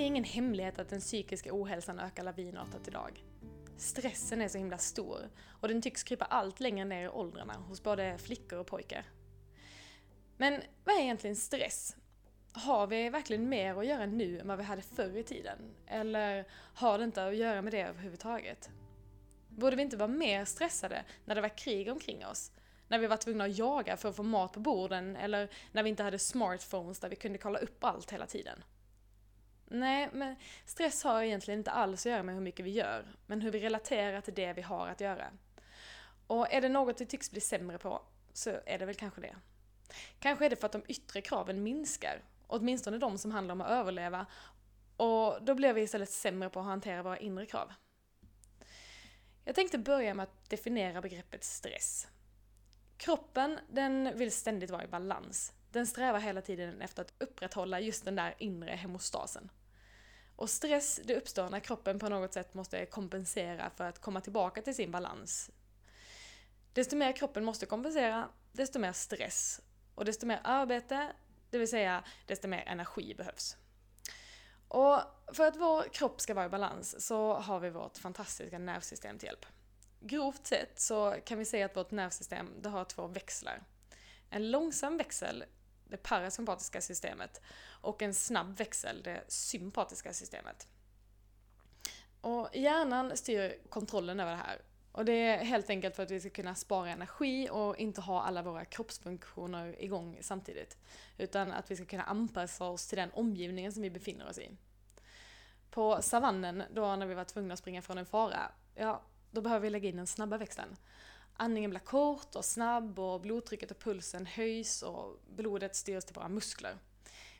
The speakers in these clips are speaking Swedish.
Det är ingen hemlighet att den psykiska ohälsan ökar lavinartat idag. Stressen är så himla stor och den tycks krypa allt längre ner i åldrarna hos både flickor och pojkar. Men vad är egentligen stress? Har vi verkligen mer att göra nu än vad vi hade förr i tiden? Eller har det inte att göra med det överhuvudtaget? Borde vi inte vara mer stressade när det var krig omkring oss? När vi var tvungna att jaga för att få mat på borden eller när vi inte hade smartphones där vi kunde kolla upp allt hela tiden? Nej, men stress har egentligen inte alls att göra med hur mycket vi gör, men hur vi relaterar till det vi har att göra. Och är det något vi tycks bli sämre på, så är det väl kanske det. Kanske är det för att de yttre kraven minskar, åtminstone de som handlar om att överleva, och då blir vi istället sämre på att hantera våra inre krav. Jag tänkte börja med att definiera begreppet stress. Kroppen, den vill ständigt vara i balans. Den strävar hela tiden efter att upprätthålla just den där inre hemostasen. Och stress, det uppstår när kroppen på något sätt måste kompensera för att komma tillbaka till sin balans. Desto mer kroppen måste kompensera, desto mer stress. Och desto mer arbete, det vill säga desto mer energi behövs. Och för att vår kropp ska vara i balans så har vi vårt fantastiska nervsystem till hjälp. Grovt sett så kan vi säga att vårt nervsystem det har två växlar. En långsam växel, det parasympatiska systemet, och en snabb växel, det sympatiska systemet. Och hjärnan styr kontrollen över det här. Och det är helt enkelt för att vi ska kunna spara energi och inte ha alla våra kroppsfunktioner igång samtidigt. Utan att vi ska kunna anpassa oss till den omgivningen som vi befinner oss i. På savannen, då när vi var tvungna att springa från en fara, ja, då behöver vi lägga in den snabba växeln. Andningen blir kort och snabb och blodtrycket och pulsen höjs och blodet styrs till våra muskler.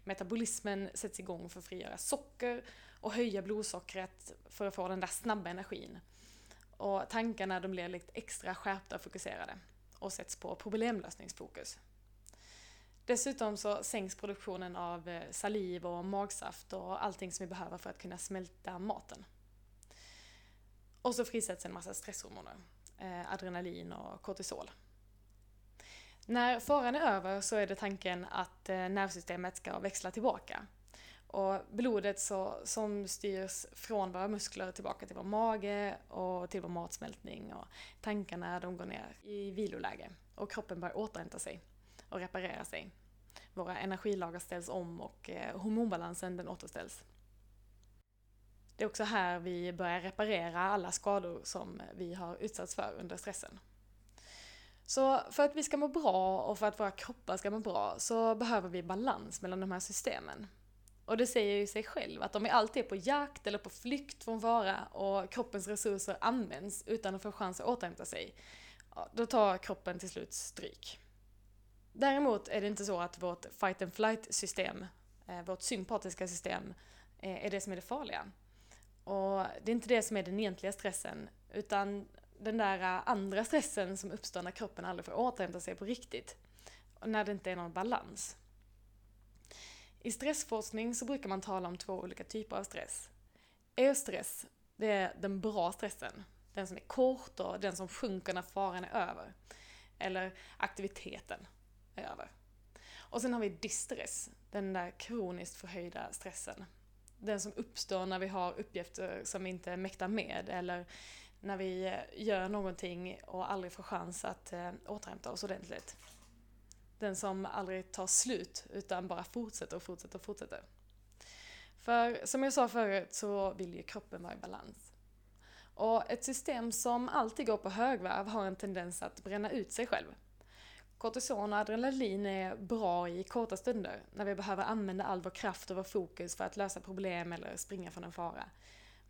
Metabolismen sätts igång för att frigöra socker och höja blodsockret för att få den där snabba energin. Och tankarna de blir lite extra skärpta och fokuserade och sätts på problemlösningsfokus. Dessutom så sänks produktionen av eh, saliv och magsaft och allting som vi behöver för att kunna smälta maten. Och så frisätts en massa stresshormoner, Eh, adrenalin och kortisol. När faran är över så är det tanken att eh, nervsystemet ska växla tillbaka. Och blodet så, som styrs från våra muskler tillbaka till vår mage och till vår matsmältning. Och tankarna de går ner i viloläge och kroppen börjar återhämta sig och reparera sig. Våra energilager ställs om och eh, hormonbalansen den återställs. Det är också här vi börjar reparera alla skador som vi har utsatts för under stressen. Så för att vi ska må bra och för att våra kroppar ska må bra så behöver vi balans mellan de här systemen. Och det säger ju sig själv att om vi alltid är på jakt eller på flykt från fara och kroppens resurser används utan att få chans att återhämta sig, då tar kroppen till slut stryk. Däremot är det inte så att vårt fight and flight system, eh, vårt sympatiska system, eh, är det som är det farliga. Och det är inte det som är den egentliga stressen, utan den där eh, andra stressen som uppstår när kroppen aldrig får återhämta sig på riktigt. Och när det inte är någon balans. I stressforskning så brukar man tala om två olika typer av stress. Eustress, det är den bra stressen. Den som är kort och den som sjunker när faran är över. Eller aktiviteten är över. Och sen har vi distress, den där kroniskt förhöjda stressen den som uppstår när vi har uppgifter som vi inte mäktar med eller när vi eh, gör någonting och aldrig får chans att eh, återhämta oss ordentligt. Den som aldrig tar slut utan bara fortsätter och fortsätter och fortsätter. För som jag sa förut så vill ju kroppen vara i balans. Och ett system som alltid går på högvarv har en tendens att bränna ut sig själv. Kortison och adrenalin är bra i korta stunder, när vi behöver använda all vår kraft och vår fokus för att lösa problem eller springa från en fara.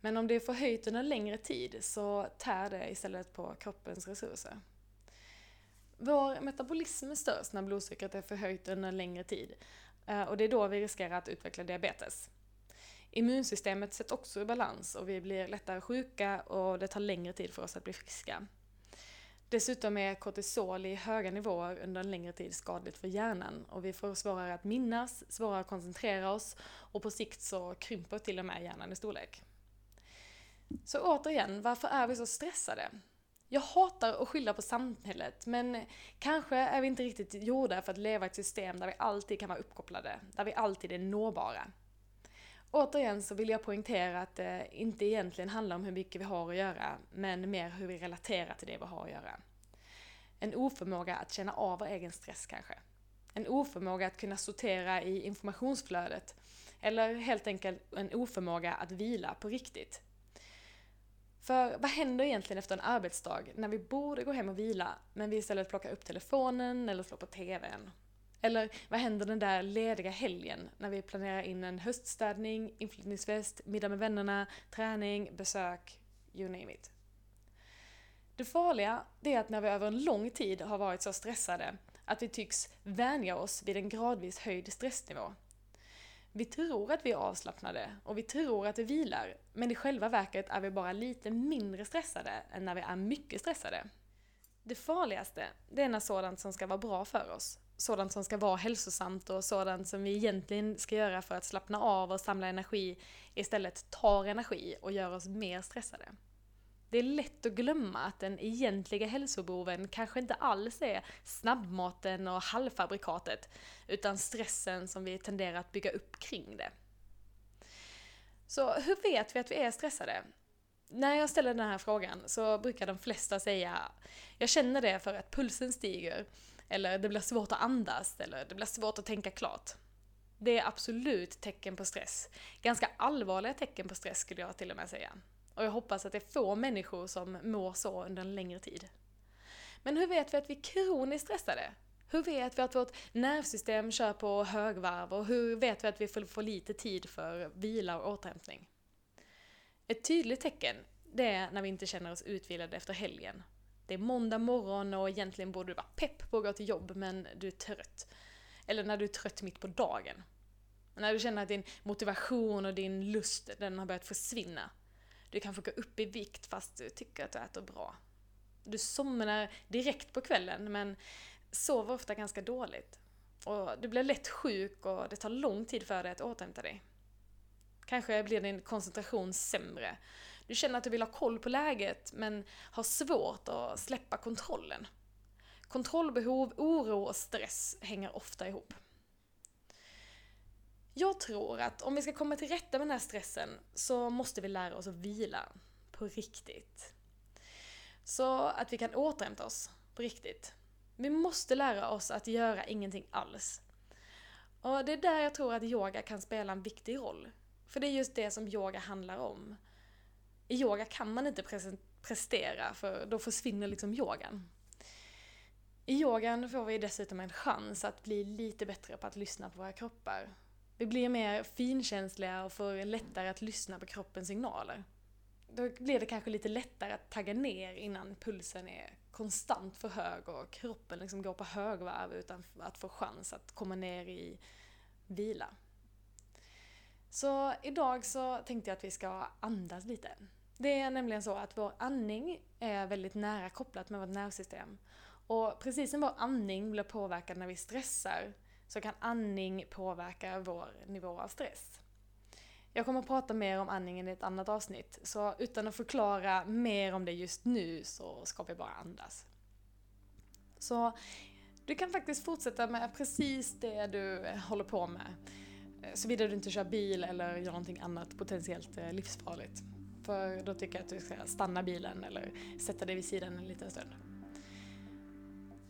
Men om det är förhöjt under längre tid så tär det istället på kroppens resurser. Vår metabolism är störst när blodsockret är förhöjt under en längre tid eh, och det är då vi riskerar att utveckla diabetes. Immunsystemet sätts också i balans och vi blir lättare sjuka och det tar längre tid för oss att bli friska. Dessutom är kortisol i höga nivåer under en längre tid skadligt för hjärnan och vi får svårare att minnas, svårare att koncentrera oss och på sikt så krymper till och med hjärnan i storlek. Så återigen, varför är vi så stressade? Jag hatar att skylla på samhället, men kanske är vi inte riktigt gjorda för att leva i ett system där vi alltid kan vara uppkopplade, där vi alltid är nåbara återigen så vill jag poängtera att det inte egentligen handlar om hur mycket vi har att göra, men mer hur vi relaterar till det vi har att göra. En oförmåga att känna av vår egen stress kanske. En oförmåga att kunna sortera i informationsflödet. Eller helt enkelt en oförmåga att vila på riktigt. För vad händer egentligen efter en arbetsdag när vi borde gå hem och vila, men vi istället plockar upp telefonen eller slår på TVn? Eller vad händer den där lediga helgen när vi planerar in en höststädning, inflyttningsfest, middag med vännerna, träning, besök, you name it. Det farliga är att när vi över en lång tid har varit så stressade att vi tycks vänja oss vid en gradvis höjd stressnivå. Vi tror att vi är avslappnade och vi tror att vi vilar, men i själva verket är vi bara lite mindre stressade än när vi är mycket stressade. Det farligaste, det är när sådant som ska vara bra för oss, sådant som ska vara hälsosamt och sådant som vi egentligen ska göra för att slappna av och samla energi istället tar energi och gör oss mer stressade. Det är lätt att glömma att den egentliga hälsoboven kanske inte alls är snabbmaten och halvfabrikatet, utan stressen som vi tenderar att bygga upp kring det. Så hur vet vi att vi är stressade? När jag ställer den här frågan så brukar de flesta säga jag känner det för att pulsen stiger, eller det blir svårt att andas, eller det blir svårt att tänka klart. Det är absolut tecken på stress. Ganska allvarliga tecken på stress skulle jag till och med säga. Och jag hoppas att det är få människor som mår så under en längre tid. Men hur vet vi att vi är kroniskt stressade? Hur vet vi att vårt nervsystem kör på högvarv och hur vet vi att vi får lite tid för vila och återhämtning? Ett tydligt tecken, det är när vi inte känner oss utvilade efter helgen. Det är måndag morgon och egentligen borde du vara pepp på att gå till jobb men du är trött. Eller när du är trött mitt på dagen. När du känner att din motivation och din lust, den har börjat försvinna. Du kanske går upp i vikt fast du tycker att du äter bra. Du somnar direkt på kvällen men sover ofta ganska dåligt. Och du blir lätt sjuk och det tar lång tid för dig att återhämta dig. Kanske blir din koncentration sämre. Du känner att du vill ha koll på läget men har svårt att släppa kontrollen. Kontrollbehov, oro och stress hänger ofta ihop. Jag tror att om vi ska komma till rätta med den här stressen så måste vi lära oss att vila på riktigt. Så att vi kan återhämta oss på riktigt. Vi måste lära oss att göra ingenting alls. Och det är där jag tror att yoga kan spela en viktig roll. För det är just det som yoga handlar om. I yoga kan man inte prestera för då försvinner liksom yogan. I yogan får vi dessutom en chans att bli lite bättre på att lyssna på våra kroppar vi blir mer finkänsliga och får lättare att lyssna på kroppens signaler. Då blir det kanske lite lättare att tagga ner innan pulsen är konstant för hög och kroppen liksom går på högvarv utan att få chans att komma ner i vila. Så idag så tänkte jag att vi ska andas lite. Det är nämligen så att vår andning är väldigt nära kopplat med vårt nervsystem. Och precis som vår andning blir påverkad när vi stressar så kan andning påverka vår nivå av stress. Jag kommer att prata mer om andningen i ett annat avsnitt, så utan att förklara mer om det just nu så ska vi bara andas. Så du kan faktiskt fortsätta med precis det du håller på med. Såvida du inte kör bil eller gör någonting annat potentiellt eh, livsfarligt. För då tycker jag att du ska stanna bilen eller sätta dig vid sidan en liten stund.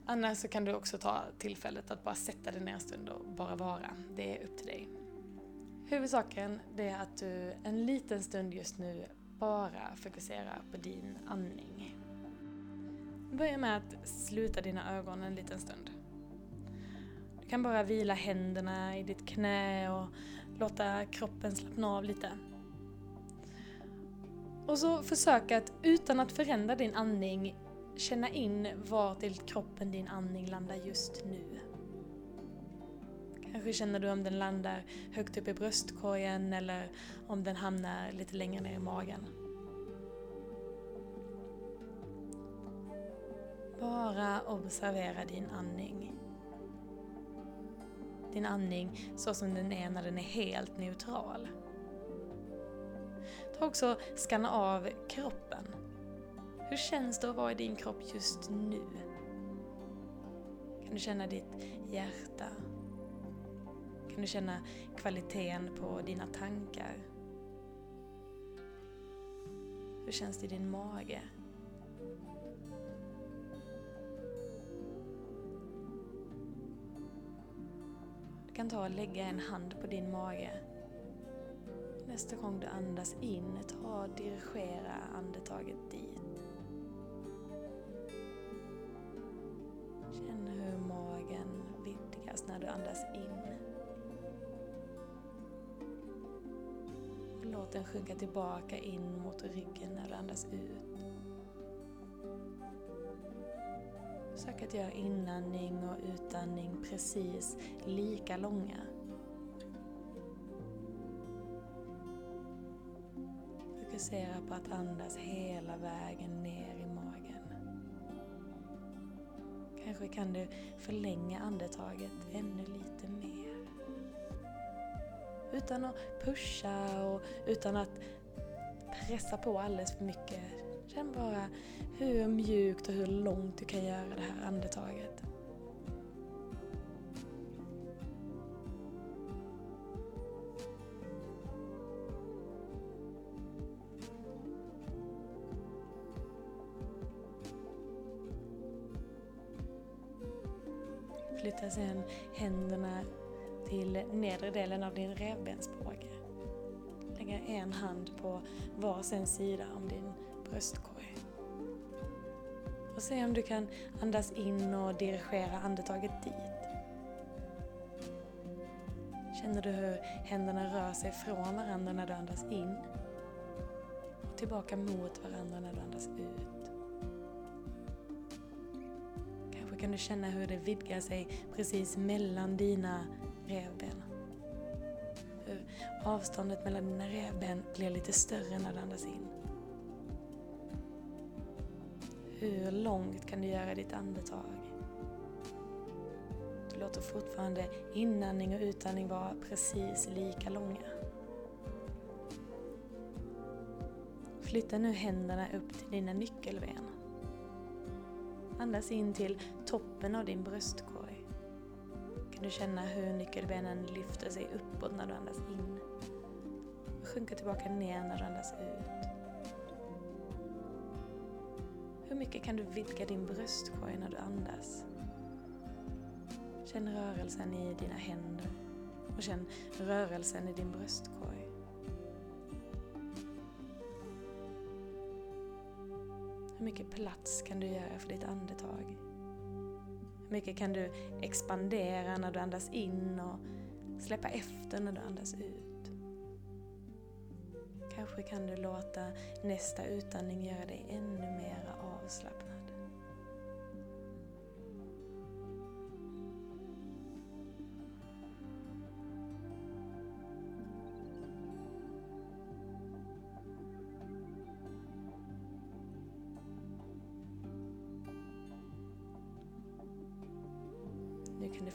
Annars så kan du också ta tillfället att bara sätta dig ner en stund och bara vara. Det är upp till dig. Huvudsaken det är att du en liten stund just nu bara fokuserar på din andning. Börja med att sluta dina ögon en liten stund. Du kan bara vila händerna i ditt knä och låta kroppen slappna av lite. Och så försök att utan att förändra din andning känna in var till kroppen din andning landar just nu. Kanske känner du om den landar högt upp i bröstkorgen eller om den hamnar lite längre ner i magen. Bara observera din andning. Din andning så som den är när den är helt neutral får också skanna av kroppen. Hur känns det att vara i din kropp just nu? Kan du känna ditt hjärta? Kan du känna kvaliteten på dina tankar? Hur känns det i din mage? Du kan ta och lägga en hand på din mage. Nästa gång du andas in, ta och dirigera andetaget dit. Känn hur magen vidgas när du andas in. Låt den sjunka tillbaka in mot ryggen när du andas ut. Försök att göra inandning och utandning precis lika långa. Fokusera på att andas hela vägen ner i magen. Kanske kan du förlänga andetaget ännu lite mer. Utan att pusha och utan att pressa på alldeles för mycket. Känn bara hur mjukt och hur långt du kan göra det här andetaget. Flytta sen händerna till nedre delen av din revbensbåge. Lägga en hand på varsin sida om din bröstkorg. Och se om du kan andas in och dirigera andetaget dit. Känner du hur händerna rör sig från varandra när du andas in och tillbaka mot varandra när du andas ut. Kan du känna hur det vidgar sig precis mellan dina revben. Hur avståndet mellan dina revben blir lite större när du andas in. Hur långt kan du göra ditt andetag? Du låter fortfarande inandning och utandning vara precis lika långa. Flytta nu händerna upp till dina nyckelben. Andas in till toppen av din bröstkorg. Kan du känna hur nyckelbenen lyfter sig uppåt när du andas in och sjunker tillbaka ner när du andas ut. Hur mycket kan du vidga din bröstkorg när du andas? Känn rörelsen i dina händer och känn rörelsen i din bröstkorg. Hur mycket plats kan du göra för ditt andetag? Hur mycket kan du expandera när du andas in och släppa efter när du andas ut? Kanske kan du låta nästa utandning göra dig ännu mer avslappnad.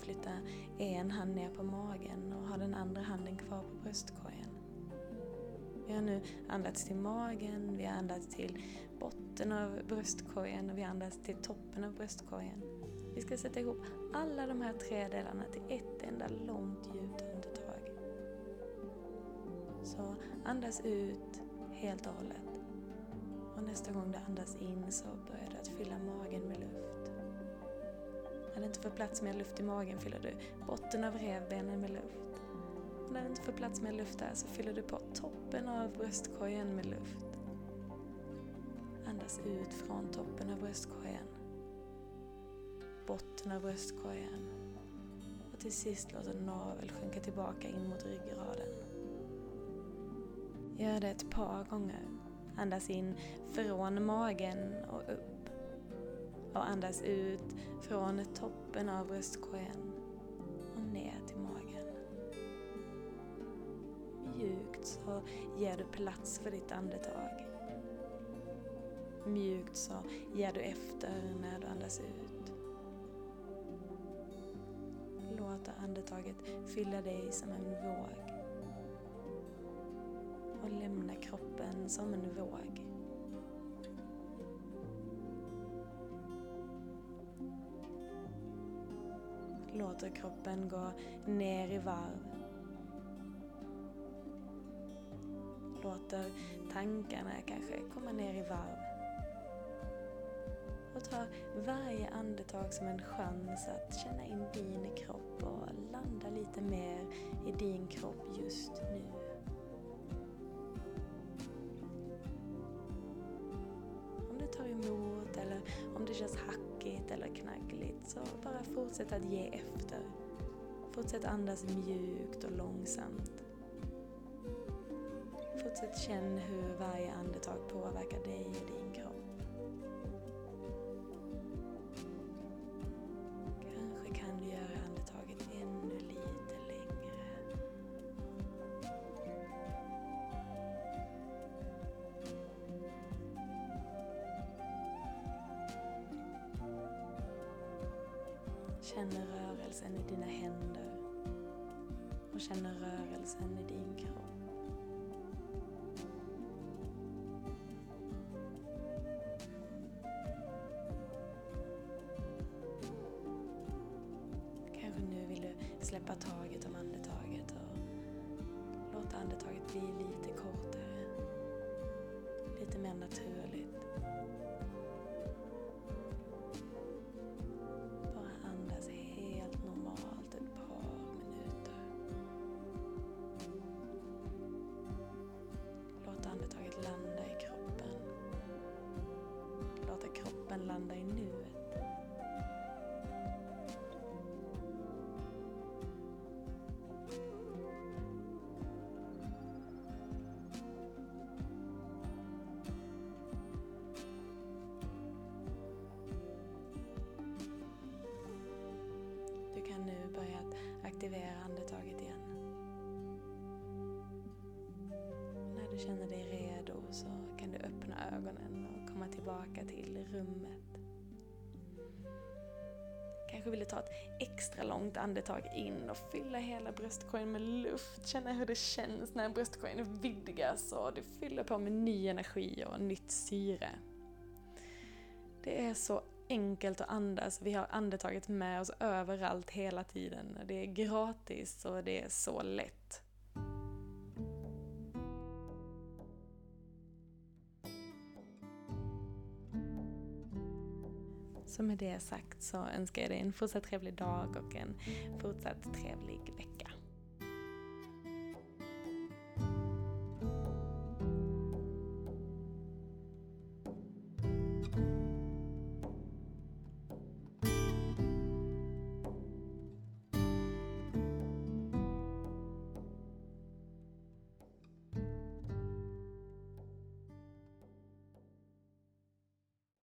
Flytta en hand ner på magen och ha den andra handen kvar på bröstkorgen. Vi har nu andats till magen, vi har andats till botten av bröstkorgen och vi har andats till toppen av bröstkorgen. Vi ska sätta ihop alla de här tre delarna till ett enda långt djupt andetag. Så andas ut helt och hållet. Och nästa gång du andas in så börjar du att fylla magen med luft. När det inte får plats med luft i magen fyller du botten av revbenen med luft. Och när det inte får plats med luft där så fyller du på toppen av bröstkorgen med luft. Andas ut från toppen av bröstkorgen. Botten av bröstkorgen. Och till sist låter navel sjunka tillbaka in mot ryggraden. Gör det ett par gånger. Andas in från magen och upp. Och andas ut från toppen av bröstkorgen och ner till magen. Mjukt så ger du plats för ditt andetag. Mjukt så ger du efter när du andas ut. Låt andetaget fylla dig som en våg. Och lämna kroppen som en våg. Låter kroppen gå ner i varv. Låter tankarna kanske komma ner i varv. Och ta varje andetag som en chans att känna in din kropp och landa lite mer i din kropp just nu. Om det tar emot eller om det känns hackigt eller knaggligt så bara fortsätt att ge efter. Fortsätt andas mjukt och långsamt. Fortsätt känna hur varje andetag påverkar dig och din kropp. Känner rörelsen i dina händer och känner rörelsen i din kropp. Känner dig redo så kan du öppna ögonen och komma tillbaka till rummet. Kanske vill du ta ett extra långt andetag in och fylla hela bröstkorgen med luft. Känna hur det känns när bröstkorgen vidgas och du fyller på med ny energi och nytt syre. Det är så enkelt att andas. Vi har andetaget med oss överallt hela tiden. Det är gratis och det är så lätt. Så med det sagt så önskar jag dig en fortsatt trevlig dag och en fortsatt trevlig vecka.